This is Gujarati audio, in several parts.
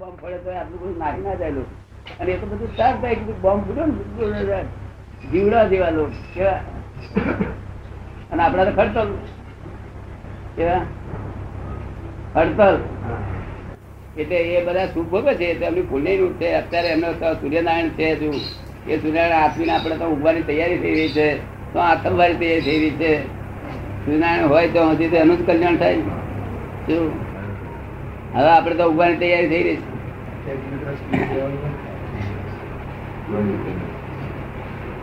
બોમ્બ ફળે તો આટલું બધું નાખી ના જાય લોકો. અને એ તો બધું સાફ થાય કે બોમ્બ ફૂટ્યો ને જીવડા જેવા લોકો, કેવા? અને આપણા તો ખડતલ. કેવા? ખડતલ એટલે એ બધા સુખ ભોગવે છે એમની ફૂલની રૂપ છે. અત્યારે એમનો સૂર્યનારાયણ છે શું? એ સૂર્યનારાયણ આપીને આપણે તો ઉગવાની તૈયારી થઈ રહી છે. તો આતંકવાદી તૈયારી થઈ રહી છે. સૂર્યનારાયણ હોય તો હજી તો એનું જ કલ્યાણ થાય. શું? હવે આપણે તો ઉગવાની તૈયારી થઈ રહી છે.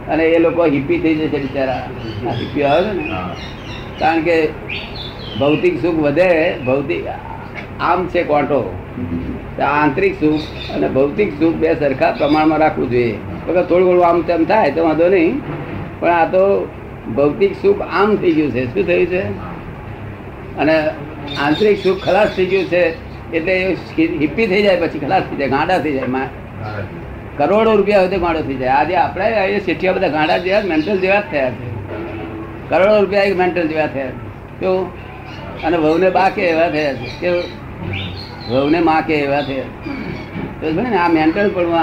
અને એ લોકો હિપ્પી થઈ જશે બિચારા. હિપ્પી આવે ને? કારણ કે ભૌતિક સુખ વધે ભૌતિક આમ છે કોટો. આંતરિક સુખ અને ભૌતિક સુખ બે સરખા પ્રમાણમાં રાખવું જોઈએ. વગર થોડું ઘણું આમ તેમ થાય તો વાંધો નહીં. પણ આ તો ભૌતિક સુખ આમ થઈ ગયું છે. શું થયું છે? અને આંતરિક સુખ ખલાસ થઈ ગયું છે. એટલે હિપ્પી થઈ જાય પછી ખલાસ થઈ જાય ગાંડા થઈ જાય કરોડો રૂપિયા હોય તો ગાંડો થઈ જાય. આજે આપણે શેઠિયા બધા ગાંડા જેવા મેન્ટલ જેવા જ થયા છે. કરોડો રૂપિયા એક મેન્ટલ જેવા થયા છે. કેવું અને વહુને બા કે એવા થયા છે. કેવું વહુને મા કે એવા થયા ને આ મેન્ટલ પણ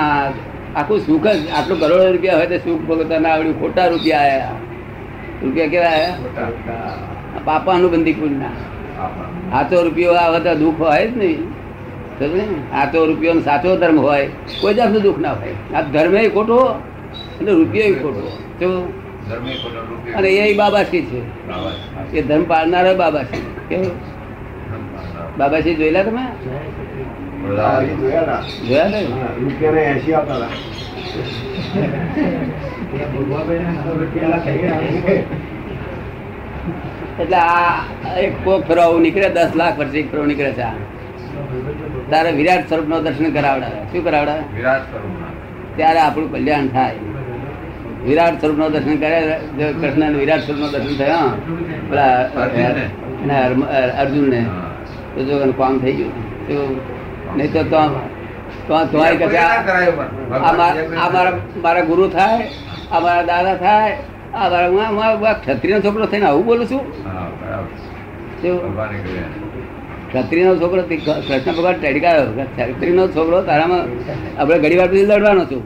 આખું સુખ જ આટલું કરોડો રૂપિયા હોય તો સુખ ભોગવતા ના આવડ્યું ખોટા રૂપિયા આવ્યા રૂપિયા કેવા આયા? પાપાનું બંદી કુંડના સાચો રૂપિયો આ બધા દુઃખ હોય જ નહીં? સાચો રૂપિયો સાચો ધર્મ હોય. કોઈ જાતનું દુઃખ ના હોય. આ ધર્મ ખોટો અને રૂપિયો ખોટો. તો અને એ બાબાશ્રી છે. એ ધર્મ પાળનારો બાબાશ્રી. કેવું? બાબાશ્રી જોયેલા તમે? જોયા ને રૂપિયાને એસી આવતા હતા એટલે આ એક કોક ફેરો નીકળે દસ લાખ વર્ષે એક ફેરવું નીકળે છે. તારે વિરાટ સ્વરૂપ નો દર્શન કરાવડાવે. શું કરાવડાવે? ત્યારે આપણું કલ્યાણ થાય. વિરાટ સ્વરૂપનું દર્શન કરે કૃષ્ણ વિરાટ સ્વરૂપનું દર્શન થયો પેલા અર્જુનને? અર્જુન ને તો જો કામ થઈ ગયું. તો નહીં તો તો મારા મારા ગુરુ થાય આ મારા દાદા થાય આ હું ક્ષત્રિય છોકરો થઈને આવું બોલું છું? ક્ષત્રિય નો છોકરો કૃષ્ણ ભગવાન ટડકાયો ક્ષત્રિય નો છોકરો તારામાં આપણે ઘડી વાર પછી લડવાનો છું.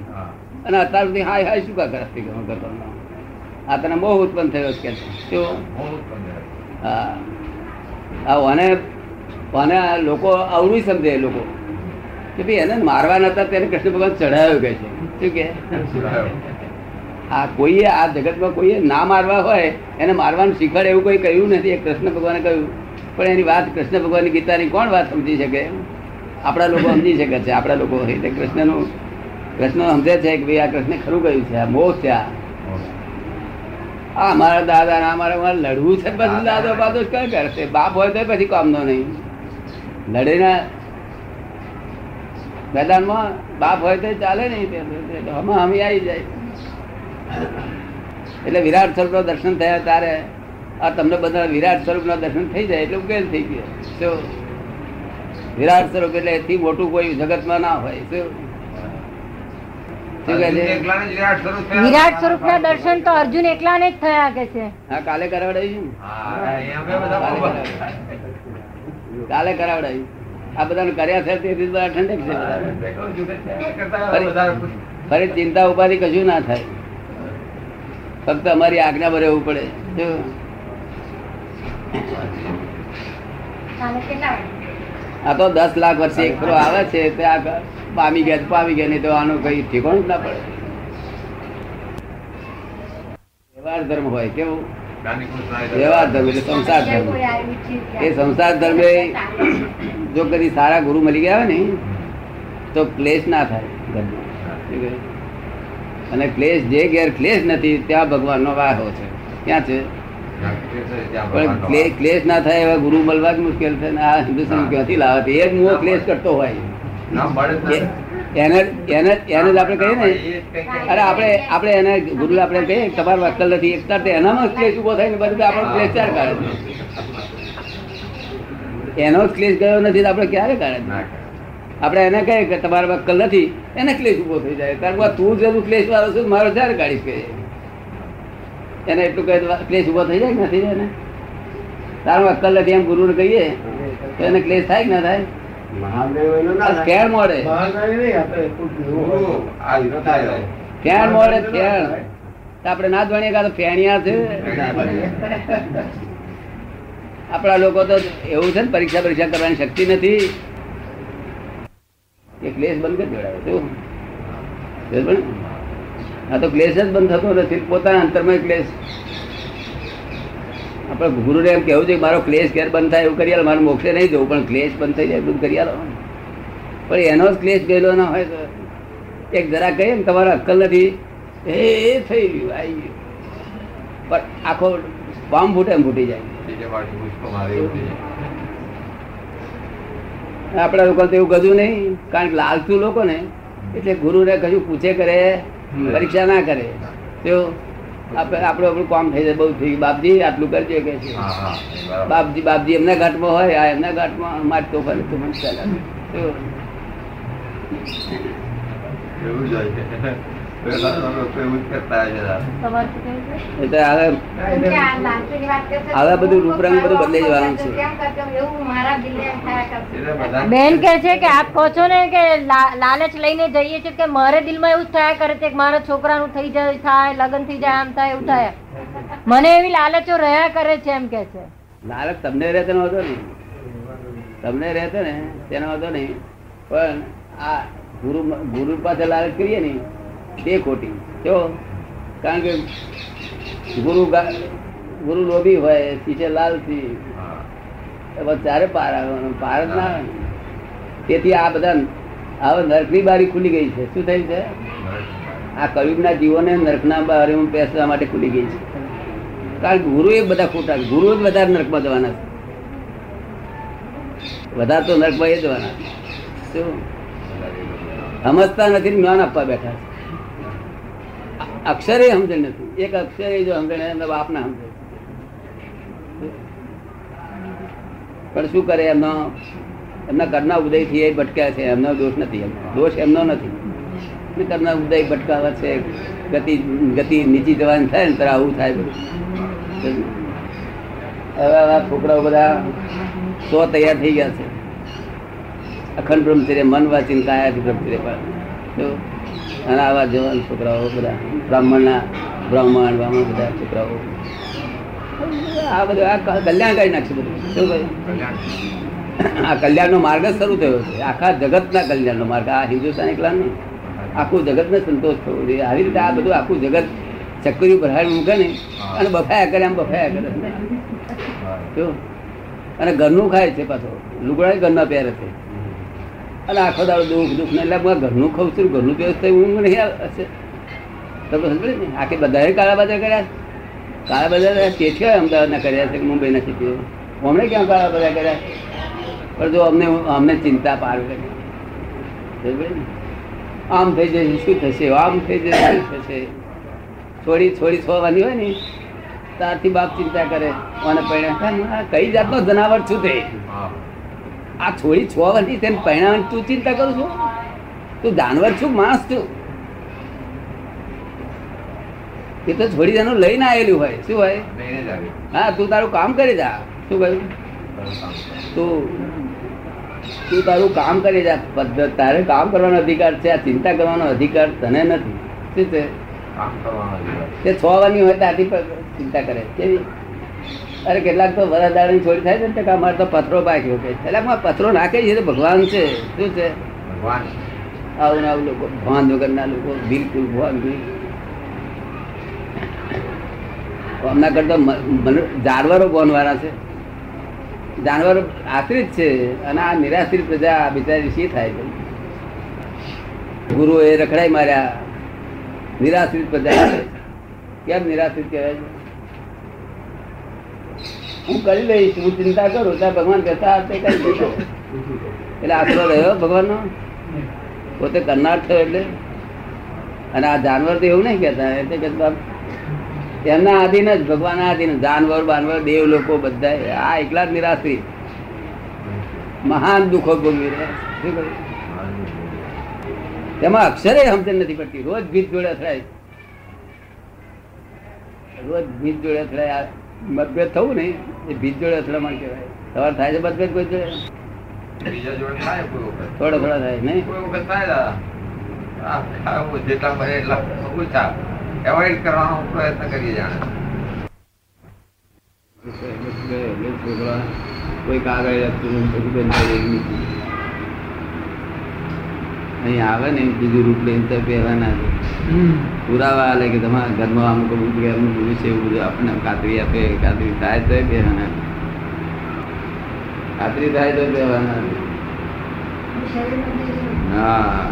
અને અત્યાર સુધી હાય હાય શું કા કરતી કરતો આ તને બહુ ઉત્પન્ન થયો કે. હા. આ ઓને ઓને આ લોકો આવડું સમજે લોકો. કે ભાઈ એને મારવા નતા તેને કૃષ્ણ ભગવાન ચઢાયો કે છે. શું કે? આ કોઈએ આ જગતમાં કોઈએ ના મારવા હોય એને મારવાનું શીખવાડે એવું કોઈ કહ્યું નથી. એ કૃષ્ણ ભગવાને કહ્યું. પણ એની વાત કૃષ્ણ ભગવાનની ગીતાની કોણ વાત સમજી શકે? આપણા લોકો સમજી શકે છે. આપણા લોકો એટલે કૃષ્ણનું કૃષ્ણ સમજે છે કે ભાઈ આ કૃષ્ણ ખરું કહ્યું છે. આ મોહ છે આ. આ મારા દાદા ના મારા મારે લડવું છે પછી દાદો બાદો કઈ કરશે બાપ હોય તો પછી કામનો નહીં. લડીને મેદાનમાં બાપ હોય તો ચાલે નહીં. હમ હમી આવી જાય. એટલે વિરાટ સ્વરૂપનું દર્શન થયા તારે આ તમને બધા વિરાટ સ્વરૂપનું દર્શન થઈ જાય એટલે ઉકેલ થઈ ગયો. શું? વિરાટ સ્વરૂપ એટલે એથી મોટું કોઈ જગતમાં ના હોય. શું? શું કહે છે? વિરાટ સ્વરૂપ ના દર્શન તો અર્જુન એકલાને જ થયા કે છે? હા કાલે કરાવડાવ્યું કાલે કરાવડાવ્યું આ બધાને કર્યા છે તેથી બધા ઠંડક છે. ફરી ચિંતા ઉપાધિ કશું ના થાય. ફક્ત અમારી આજ્ઞા પર રહેવું પડે? આ તો દસ લાખ વર્ષે એક ફરો આવે છે તે આ પામી ગયા પામી ગયા નહીં તો આનું કઈ ઠેકાણું જ ના પડે. વ્યવહાર ધર્મ હોય કેવું? વ્યવહાર ધર્મ એટલે સંસાર ધર્મ. એ સંસાર ધર્મે જો કદી સારા ગુરુ મળી ગયા હોય ને તો ક્લેશ ના થાય ઘરમાં. અને ક્લેશ જે ઘેર ક્લેશ નથી ત્યાં ભગવાનનો વાહો છે. ક્યાં છે? પણ ક્લેશ ના થાય એવા ગુરુ મળવા જ મુશ્કેલ છે ને આ હિન્દુસ્તાન ક્યાંથી લાવે એ જ મોહ ક્લેશ કરતો હોય. એને એને એને જ આપણે કહીએ ને. અરે આપણે આપણે એને ગુરુ આપણે કહીએ કે તમારો અક્કલ નથી. એક તરફ એનામાં જ ક્લેશ ઊભો થાય ને બધું આપણો ક્લેશ ચાર કાઢે? એનો જ ક્લેશ ગયો નથી તો આપણે ક્યારે કાઢે? આપણે એને કહીએ કે તમારા અક્કલ નથી એને ક્લેશ ઊભો થઈ જાય. કારણ કે તું જેવું ક્લેશ વાળો છું મારો ચાર કાઢીશ કે એને એટલું કહે ક્લેશ ઊભો થઈ જાય કે નથી જાય ને તારું અક્કલ નથી એમ ગુરુને કહીએ તો એને ક્લેશ થાય કે ના થાય? મહાદેવ એનો ના આ થાય. ફેણ મોડે. મહાદેવ તો એટલું જ એવું હોય. આ રીતનો થાય છે. ફેણ મોડે ફેણ આપણે ના જાણીએ કાં તો ફેણિયા છે. આપણા લોકો તો એવું છે ને પરીક્ષા પરીક્ષા કરવાની શક્તિ નથી. એ ક્લેશ બંધ કરી દેવડાવે શું આ તો ક્લેશ જ બંધ થતો નથી. પોતાના અંતરમાં ક્લેશ. આપણે ગુરુને એમ કેવું છે કે મારો ક્લેશ ઘેર બંધ થાય એવું કરી આલો. મારે મોક્ષે નહીં જવું, પણ ક્લેશ બંધ થઈ જાય બધું કરી આલો. પણ એનો જ ક્લેશ ગયેલો ના હોય તો એક જરા કહીએ ને, તમારા અક્કલ નથી. એ થઈ ગયું આવી ગયું. પણ આખો પામ ફૂટે એમ ફૂટી જાય બીજે પાછું પુષ્પ મારે એવું થઈ જાય. આપણા લોકો તો એવું ગજું નહીં કારણ કે લાલચુ લોકો ને એટલે ગુરુને કશું પૂછે કરે પરીક્ષા ના કરે તો આપણે આપણું આપણું કામ થઈ જાય બહુ થઈ બાપજી આટલું કરજો કે છે. બાપજી બાપજી એમના ઘાટમાં હોય આ એમના ઘાટમાં માર તોફાન તોફાન ચાલે તો છે. તો લોકો એવું બધું રૂપરંગ બધું બદલાઈ જવાનું છે. બેન કે છે કે આપ કહો છો ને કે લાલચ લઈને જઈએ છીએ કે મારે દિલમાં એવું થયા કરે છે કે મારા છોકરાનું થઈ જાય થાય લગ્ન થઈ જાય આમ થાય એવું થાય મને એવી લાલચો રહ્યા કરે છે એમ કે છે લાલચ તમને રહેતો ન વાંધો ને તમને રહેતો ને તેનો વાંધો નહીં પણ આ ગુરુ ગુરુ પાસે લાલચ કરીએ ને તે ખોટી જો કારણ કે ગુરુ ગુરુ લોભી હોય શિષ્ય લાલથી. ત્યારે પાર આવવાનો પાર જ ના તેથી આ બધા હવે નરકની બારી ખુલી ગઈ છે. શું થયું છે? આ કયુગના જીવોને નરકના બારીમાં પેસવા માટે ખુલી ગઈ છે. કારણ કે ગુરુ એ બધા ખોટા ગુરુ જ વધારે નર્કમાં જવાના છે. વધારે તો નર્કમાં એ જવાના છે. શું? સમજતા નથી જ્ઞાન આપવા બેઠા છે. અક્ષરે સમજણ નથી. એક અક્ષરે જો સમજણ એમના બાપના સમજણ. પણ શું કરે એમનો? એમના કરના ઉદયથી એ ભટક્યા છે, એમનો દોષ નથી. એમનો દોષ એમનો નથી. કરના ઉદય ભટકાવા છે, ગતિ ગતિ નીચી જવાની થાય ને ત્યારે આવું થાય બધું. હવે આ છોકરાઓ બધા સો તૈયાર થઈ ગયા છે. અખંડ બ્રહ્મચર્ય, મન વાંચીને કાયાથી બ્રહ્મચર્ય પણ અને આવા જવાન છોકરાઓ બધા બ્રાહ્મણના બ્રાહ્મણ બ્રાહ્મણ બધા છોકરાઓ. આ બધું આ કલ્યાણ કરી નાખશે બધું. શું કહ્યું? કલ્યાણ. આ કલ્યાણનો માર્ગ જ શરૂ થયો છે. આખા જગતના કલ્યાણનો માર્ગ. આ હિન્દુસ્તાન એકલા નહીં. આખું જગતને સંતોષ થવો જોઈએ. આવી રીતે આ બધું આખું જગત ચક્કરી ભરાડી મૂકે ને અને બફાયા કરે આમ બફાયા કરે. અને ઘરનું ખાય છે પાછો. લુગડા ઘરના પહેરે છે. અને આખો દાડો દુઃખ દુઃખ ને એટલે ઘરનું ખાઉં છું, ઘરનું પીવું તો ઊંઘ નહીં હશે. તમે સમજે ને? આખી બધાએ કાળા બજાર કર્યા કાળા કાળા બજાર શેઠિયો અમદાવાદના કર્યા છે, કે મુંબઈના શેઠિયો અમને ક્યાં કાળા બજાર કર્યા પણ જો અમને અમને ચિંતા પાર કરી? આમ થઈ જશે, શું થશે? આમ થઈ જશે, શું થશે? છોડી છોડી છોવાની હોય ને, ત્યારથી બાપ ચિંતા કરે. અને પરિણામ કઈ જાતનો જનાવર છું તે. આ છોડી છ વર્ષની તેને પરિણામ તું ચિંતા કરું છું? તું જાનવર છું માણસ છું. એ તો છોડી જાનું લઈને આવેલું હોય. શું હોય. હા તું તારું કામ કરી જા. શું કહ્યું? તું તું તારું કામ કરી જા. પદ્ધત તારે કામ કરવાનો અધિકાર છે આ ચિંતા કરવાનો અધિકાર તને નથી. શું છે. તે છ વાની હોય ત્યાંથી ચિંતા કરે. કેવી? અરે કેટલાક તો વરદાણી છોડી થાય છે ને કે અમારે તો પથરો પાક્યો કે એટલે માં પથરો નાખે છે ભગવાન છે. શું છે? ભગવાન. આવું આવું લોકો ભાન વગરના લોકો બિલકુલ નહીં હમણાં કરતા જાનવરો ભાનવાળા છે. જાનવરો આશ્રિત છે અને આ નિરાશ્રિત પ્રજા બિચારી શી થાય છે? ગુરુએ રખડાઈ માર્યા. નિરાશ્રિત પ્રજા. કેમ નિરાશ્રિત કહેવાય છે? હું કરી લઈશ, હું ચિંતા કરું ત્યાં ભગવાન કહેતા તે કરી દેશે. એટલે આશરો રહ્યો ભગવાનનો? પોતે કરનાર થયો એટલે? અને આ જાનવર તો એવું નહીં કહેતા એટલે કે એમના આધીન જ ભગવાન આધીન જાનવર, બાનવર, દેવ લોકો બધા, આ એકલા જ નિરાશ્રિત મહાન દુઃખો ભોગવી રહ્યા? તેમાં અક્ષરે સમજણ નથી પડતી. રોજ ભીત જોડે અથડાય રોજ ભીત જોડે અથડાય મતભેદ થવું ને એ ભીત જોડે અથડામણ કહેવાય. સવાર થાય છે મતભેદ કોઈ જોડે. થોડા થોડા થાય નહીં? કોઈ વખત થાય જેટલા બને એટલા ઓછા એવોઇડ કરવાનો પ્રયત્ન કરીએ જાણે. કોઈ કાગળ લખતું નથી, બધું. અહીં આવે ને બીજું રૂપ લઈને તો પહેરવાના છે. પુરાવા આલે કે તમારા ઘરમાં અમુક અમુક અમુક એવું છે એવું બધું આપણને ખાતરી આપે ખાતરી થાય તો પહેરવાના ખાતરી થાય તો પહેરવાના હા.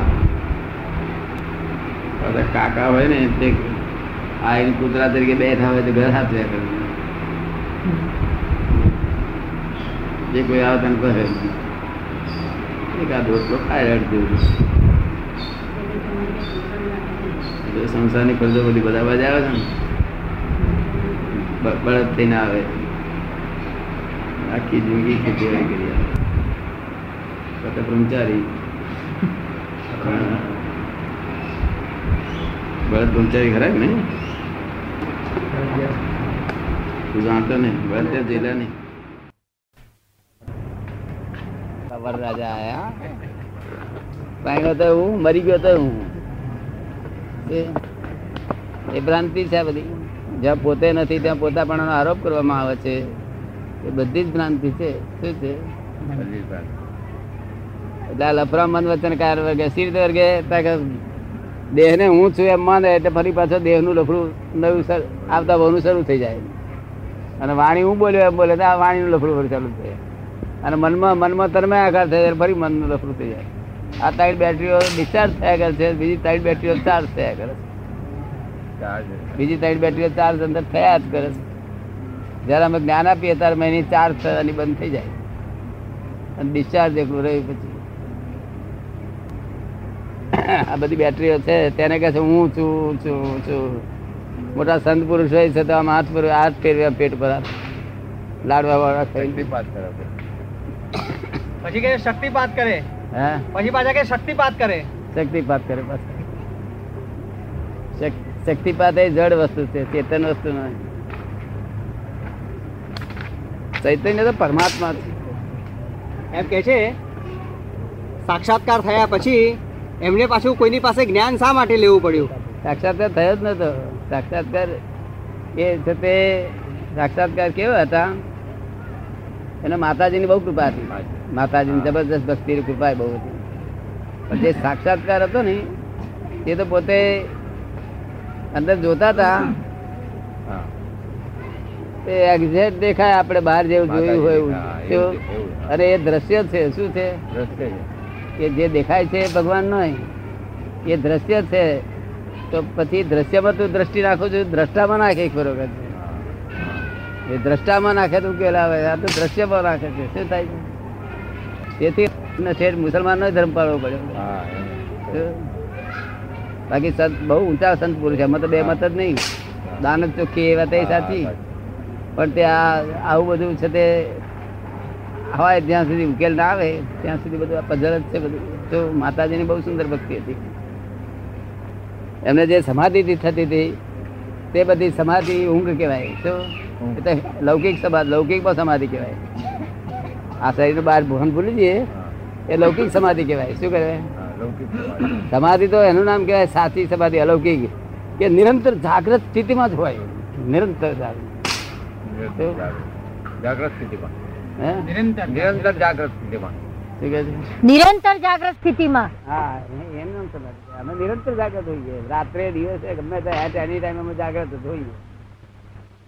બધા કાકા હોય ને તે આ એની કૂતરા તરીકે બેઠા હોય તો ઘર કરે જે કોઈ આવે તને કહે. એક આ દોસ્તો ખાય અડધું સંસારની ફરજો બધી બધા બાજુ આવે છે ને? બ- બળદ થઈને આવે. આખી જિંદગી ખેતીવાડી કરી આવે. પોતે બ્રહ્મચારી. હા. બળદ બ્રહ્મચારી ખરા કે નહીં? તું જાણતો નહીં. બળદ ત્યાં જેલા નહીં વરરાજા આયા. પાણી તો હું મરી ગયો તો હું. એ- ભ્રાંતિ છે બધી. જ્યાં પોતે નથી ત્યાં પોતાપણાનો આરોપ કરવામાં આવે છે. એ બધી જ ભ્રાંતિ છે. શું છે? એટલે આ લફરા મન વચનકાર વર્ગે સી રીતે વર્ગે દેહને હું છું એમ માને એટલે ફરી પાછો દેહનું લફડું નવું સર આવતા બહુનું શરૂ થઈ જાય. અને વાણી હું બોલ્યો એમ બોલે તો આ વાણીનું લફડું ફરી ચાલુ થાય અને મનમાં મનમાં તરમે આકાર થાય જાય ફરી મનનું લફડું થઈ જાય. આ ત્રણ બેટરીઓ ડિસ્ચાર્જ થયા કરે છે બીજી ત્રણ બેટરીઓ ચાર્જ થયા કરે છે. બીજી ત્રણ બેટરીઓ ચાર્જ અંદર થયા જ કરે છે. જ્યારે અમે જ્ઞાન આપીએ ત્યારે એની ચાર્જ થવાની બંધ થઈ જાય. અને ડિસ્ચાર્જ એકલું રહ્યું પછી. આ બધી બેટરીઓ છે તેને કહે છે હું છું છું છું. મોટા સંત પુરુષ હોય છે તો આમ હાથ પર હાથ ફેરવ્યા પેટ પર હાથ. લાડવા વાળા ખાઈ પછી કે શક્તિપાત કરે. હા. પછી પાછા કે શક્તિપાત કરે. શક્તિપાત કરે પાછા શક્તિપાત એ જડ વસ્તુ છે ચેતન વસ્તુ નહીં ચૈતન્ય તો પરમાત્મા છે એમ કે છે સાક્ષાત્કાર થયા પછી એમને પાછું કોઈની પાસે જ્ઞાન શા માટે લેવું પડ્યું? સાક્ષાત્કાર થયો જ નતો. સાક્ષાત્કાર એ છે તે સાક્ષાત્કાર કેવા હતા? એને માતાજીની બહુ કૃપા હતી. માતાજીની જબરદસ્ત ભક્તિ કૃપા બહુ હતી. જે સાક્ષાત્કાર હતો ને એ તો પોતે અંદર જોતા હતા. તે એક્ઝેક્ટ દેખાય આપણે બહાર જેવું જોયું હોય એવું? અને એ દ્રશ્ય છે શું છે? કે જે દેખાય છે ભગવાન નો એ દ્રશ્ય છે તો પછી દ્રશ્યમાં તું દ્રષ્ટિ નાખું છું દ્રષ્ટામાં નાખે એક બરોબર છે. એ દ્રષ્ટામાં નાખે તો ઉકેલ આવે. આ તો દ્રશ્યમાં નાખે છે. શું થાય છે? તેથી શેઠ ઠેઠ મુસલમાન નો ધર્મ પાળવો પડ્યો. બાકી સંત બહુ ઊંચા સંત પુરુષ એમાં તો બે મત જ નહીં. દાનત ચોખ્ખી એ વાત સાચી. પણ તે આ આવું બધું છે તે હોય જ્યાં સુધી ઉકેલ ના આવે. ત્યાં સુધી બધું આ પઝલ જ છે બધું. તો માતાજીની બહુ સુંદર ભક્તિ હતી. એમને જે સમાધિ થતી હતી તે બધી સમાધિ ઊંઘ કહેવાય. શું લૌકિક સમાધિ લૌકિકમાં સમાધિ કહેવાય. આ શરીર બહાર ભવન ભૂલી જઈએ એ લૌકિક સમાધિ કહેવાય. શું કહેવાય? સમાધિ. તો એનું નામ કહેવાય સાચી સમાધિ અલૌકિક. કે નિરંતર જાગ્રત સ્થિતિમાં જ હોય. નિરંતર જાગ્રત. જાગ્રત. સ્થિતિમાં. નિરંતર જાગ્રત. સ્થિતિમાં. શું કહે છે? નિરંતર જાગ્રત સ્થિતિમાં. હા એમ એનું નામ સમાધિ અમે નિરંતર જાગ્રત હોઈએ. રાત્રે દિવસે ગમે તે એટ એની ટાઈમ અમે જાગ્રત હોઈએ.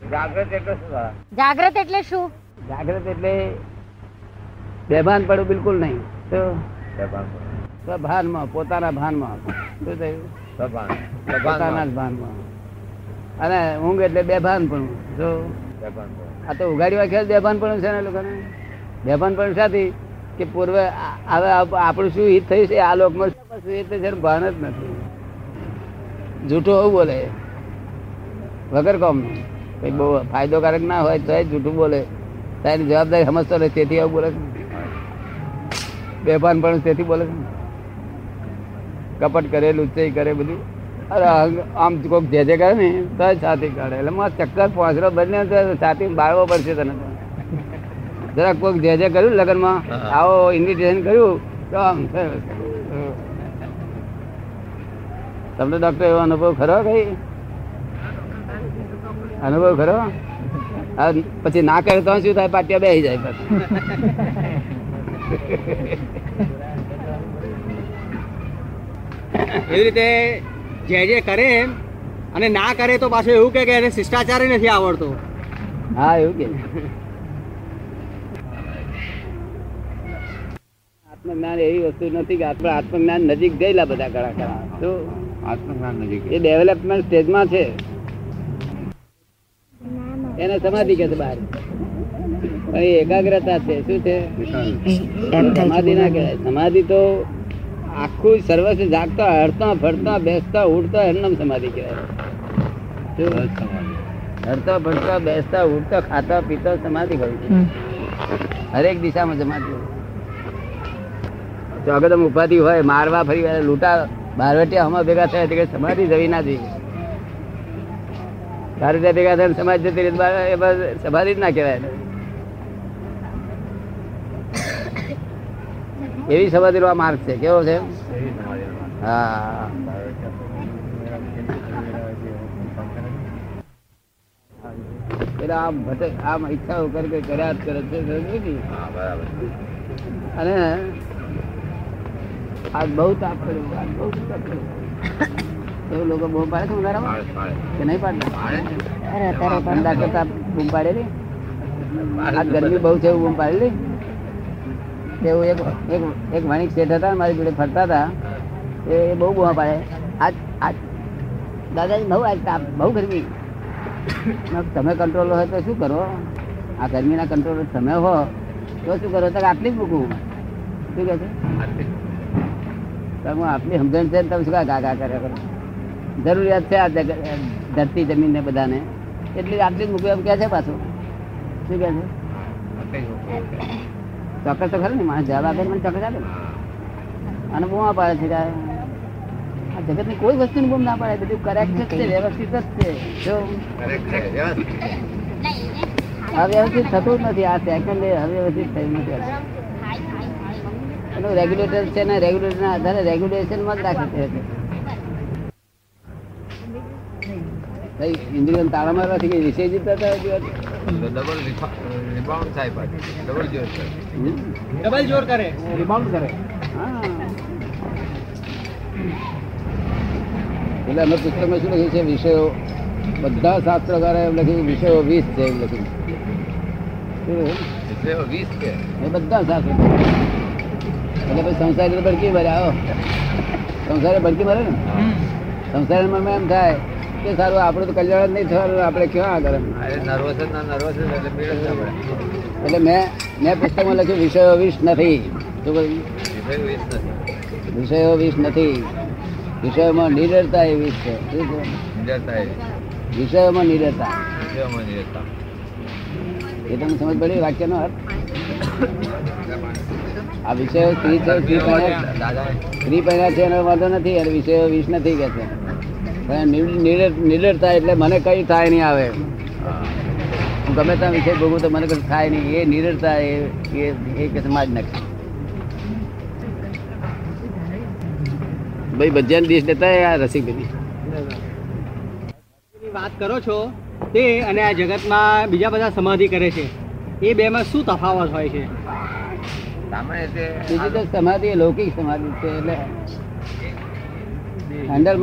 જાગ્રત એટલે શું? જાગ્રત એટલે શું? જાગ્રત એટલે બેભાન પડવું બિલકુલ નહીં. તો? સભાન. સ્વભાનમાં પોતાના ભાનમાં. શું થયું? સભાન. પોતાના જ. ભાનમાં. અને ઊંઘ એટલે બેભાન પણ. જો? આ તો ઉઘાડી વાંખ્યા બેભાન પણ છે ને લોકોને. બેભાન પણ સાથી કે પૂર્વે હવે આપણું શું હિત થયું છે? આ લોકમાં શું હિત થયું છે ભાન જ નથી. જૂઠું હોવું બોલે. વગર કોમ કઈ બહુ ફાયદોકારક ના હોય તો જૂઠું બોલે. તારી જવાબદારી સમજતો નથી તેથી આવું બોલે બેભાન પણ તેથી બોલે કપટ કરે લુચ્ચાઈ કરે બધું. અરે આમ- કોઈક જે જે કરે ને તો છાતી કાઢે. એટલે મારા ચક્કર પાંચરો બને તો છાતી બાળવો પડશે તને. જરા કોઈક જે જે કર્યું લગ્નમાં. આવો ઇન્વિટેશન કર્યું તો આમ તમને ડોક્ટર એવો અનુભવ ખરો કઈ? અનુભવ ખરો? આ પછી ના કરે તો શું થાય? પાટિયા બેસી જાય પછી. એવી રીતે જે જે કરે અને ના કરે તો પાછું એવું કહે કે એને શિષ્ટાચાર નથી આવડતો. હા એવું કે. આત્મજ્ઞાન એવી વસ્તુ નથી કે આપણે આત્મજ્ઞાન નજીક ગયેલા બધા ઘણા ઘણા તો આત્મજ્ઞાન નજીક એ ડેવલપમેન્ટ સ્ટેજમાં છે. એને સમાધિ કે છે બહાર? એકાગ્રતા છે. શું છે? સમાધિ ના કહેવાય. સમાધિ તો આખું સર્વસ્વ જાગતા હરતા ફરતા બેસતા ઉડતા એમનામ સમાધિ કહેવાય. શું? હરતા ફરતા બેસતા ઉઠતા ખાતા પીતા સમાધિ હોય છે હરેક દિશામાં સમાધિ હોય. ચોગદમ ઉપાધિ હોય મારવા ફરી વાર લૂંટા બારવટિયા હમણાં ભેગા થયા તે સમાધિ જવી ના જોઈએ. તારે ત્યાં ભેગા થઈને સમાજ જતી રહી તો બાર- એ બસ સમાધિ જ ના કહેવાય ને. એવી સમાધિ નો આ માર્ગ છે કેવો છે હા એટલે આમ ભટક આમ ઈચ્છાઓ કરી કરી કર્યા જ કરે છે સમજ્યું ને? હા બરાબર અને આજ બહુ તાપ કર્યો આજ બહુ તાપ કર્યો એવું લોકો બહુ પાડે છે ઉનાળામાં કે નહીં પાડતા? પાડે અરે અત્યારે ઠંડા કરતા બૂમ પાડેલી. આ ગરમી બહુ છે એવું બૂમ પાડેલી. તેવું એક એક એક વણિક શેઠ હતા મારી જોડે ફરતા હતા. એ બહુ બૂમા પાડે. આજ આજ દાદાજી બહુ આજ તાપ બહુ ગરમી. તમે કંટ્રોલ હોય તો શું કરો? આ ગરમીના કંટ્રોલ તમે હો. તો શું કરો? તો આટલી જ મૂકું. શું કહે છે? તો હું આપની સમજણ છે ને તમે શું કાં ગા ગા કર્યા કરો? જરૂરિયાત છે આ ધરતી, જમીન ને બધાને. એટલી આટલી જ મૂકવું એમ કે છે પાછું? શું કહે છે? ચોક્કસ તો ખરું ને, માણસ જવાબ આપે મને ચોક્કસ આપે અને બૂમા પાડે છે કે આ જગતની કોઈ વસ્તુની બૂમ ના પાડે બધું કરેક્ટ છે, વ્યવસ્થિત જ છે. જો. અવ્યવસ્થિત થતું જ નથી, આ સેકન્ડ અવ્યવસ્થિત થયું નથી. એનું રેગ્યુલેટર છે ને રેગ્યુલેટર ના આધારે રેગ્યુલેશનમાં જ રાખે છે ભાઈ ઇન્દ્રિયો તાળા મારવાથી કઈ વિષય જીતતા હતા ડબલ રિબાઉન્ડ થાય પાછી. ડબલ જોર કરે ડબલ જોર કરે. રિબાઉન્ડ કરે. એટલે અમે પુસ્તકમાં શું લખ્યું છે? વિષયો બધા શાસ્ત્રકારે એમ લખ્યું વિષયો વીસ છે એમ લખ્યું વિષયો વીસ છે. એ બધા શાસ્ત્ર એટલે પછી સંસારી ભડકી ભરે આવો. સંસારે ભડકી ભરે ને? સંસારી મનમાં એમ થાય કે સારું આપણું તો કલ્યાણ નહીં થવાનું આપણે ક્યાં આગળ એટલે મેં મેં પુસ્તકમાં લખ્યું વિષયો વીસ નથી. શું કહ્યું? વિષય વિષ નથી. વિષયોમાં નિરતા એ વિષ છે. શું છે? વિષયોમાં નિરતા. એ તમને સમજ પડી વાક્યનો અર્થ? આ વિષયો સ્ત્રી છે સ્ત્રી પહેર્યા છે એનો વાંધો નથી અને વિષયો વીસ નથી કે છે. નિડરતા એટલે મને કઈ થાય નહીં આવે. હું ગમે ત્યાં વિષય ભોગવું તો મને કઈ થાય નહીં. એ નિડરતા એ એ એ જ સમાજ નાખે. ભાઈ ભજન ડીશ લેતા આ રસી બધી વાત કરો છો તે અને આ જગતમાં બીજા બધા સમાધિ કરે છે. એ બેમાં શું તફાવત હોય છે? સામાન્ય રીતે બીજી તો સમાધિ લૌકિક સમાધિ છે એટલે હેન્ડલ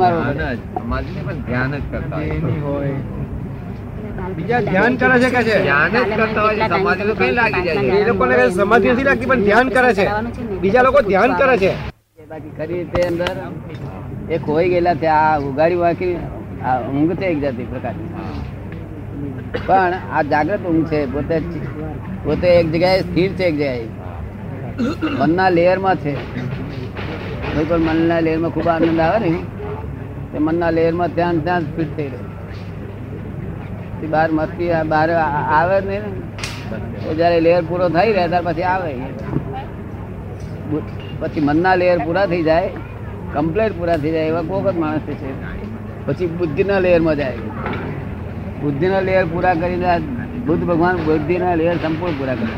સમાધિને પણ ધ્યાન જ કરતા હોય. બીજા ધ્યાન કરે છે કે છે? ધ્યાન જ કરતા હોય સમાધિ તો કઈ લાગી જાય છે? એ લોકોને સમાધિ નથી લાગતી પણ ધ્યાન કરે છે. બીજા લોકો ધ્યાન કરે છે. બાકી ખરી રીતે અંદર એ ખોઈ ગયેલા તે આ ઉગાડી વાંકી આ ઊંઘ છે એક જાતિ પ્રકારની. પણ આ જાગ્રત ઊંઘ છે પોતે પોતે એક જગ્યાએ સ્થિર છે એક જગ્યાએ. મનના લેયરમાં છે. કોઈ પણ મનના લેયરમાં ખૂબ આનંદ આવે ને. તે મનના લેયરમાં ત્યાં ત્યાં જ ફિટ થઈ રહે. તે બહાર મસ્તી બહાર આવે ને. તો જ્યારે લેયર પૂરો થઈ રહે ત્યાર પછી આવે પછી મનના લેયર પૂરા થઈ જાય કમ્પ્લેટ પૂરા થઈ જાય એવા કોક જ માણસ છે. પછી બુદ્ધિના લેયરમાં જાય. બુદ્ધિના લેયર પૂરા કરીને બુદ્ધ ભગવાન બુદ્ધિના લેયર સંપૂર્ણ પૂરા કરે.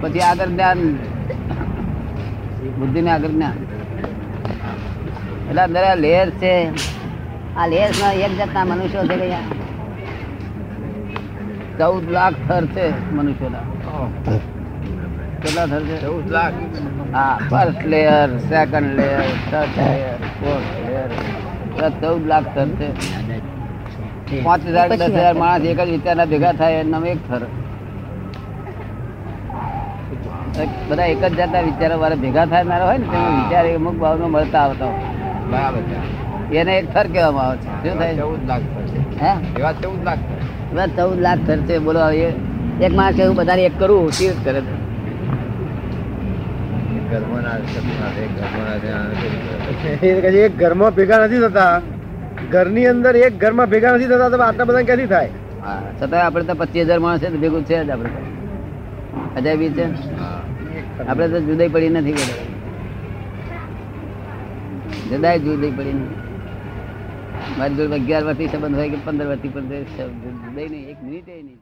પછી આગળ જ્ઞાન બુદ્ધિ ને આગળ જ્ઞાન એટલે અંદર આ લેયર છે. આ લેયરમાં એક જાતના મનુષ્યો છે ચૌદ લાખ થર છે મનુષ્યોના. કેટલા થર છે? ચૌદ લાખ. હા first layer second layer third layer fourth layer ચૌદ લાખ થર છે. પાંચ હજાર દસ હજાર માણસ એક જ વિચારના ભેગા થાય એમ એક થર. બધા એક જ જાતના વિચારો વાળા ભેગા થનારા હોય ને તેમાં વિચાર અમુક નો મળતા આવતા. હોય બરાબર છે. એને એક થર કહેવામાં આવે છે. શું થાય? ચૌદ લાખ થશે હે? એવા ચૌદ લાખ એવા ચૌદ લાખ છે બોલો એ- એક માણસ એવું બધાને એક કરવું રીતે કરે. છે? એક ઘરમાં ભેગા નથી થતા. ઘરની અંદર એક ઘરમાં ભેગા નથી થતા તો આટલા બધા ક્યાંથી થાય? હા છતાં આપણે તો પચીસ હજાર માણસ છે તો ભેગું છે જ આપણે. તો. અજાયબી છે? આપણે તો જુદાઈ પડી નથી કોઈ જુદાઈ જુદાઈ પડી નથી. મારી જોડે અગિયાર વર્ષથી સંબંધ હોય કે પંદર વર્ષથી પણ જુદાઈ નહીં, એક મિનિટે નહીં.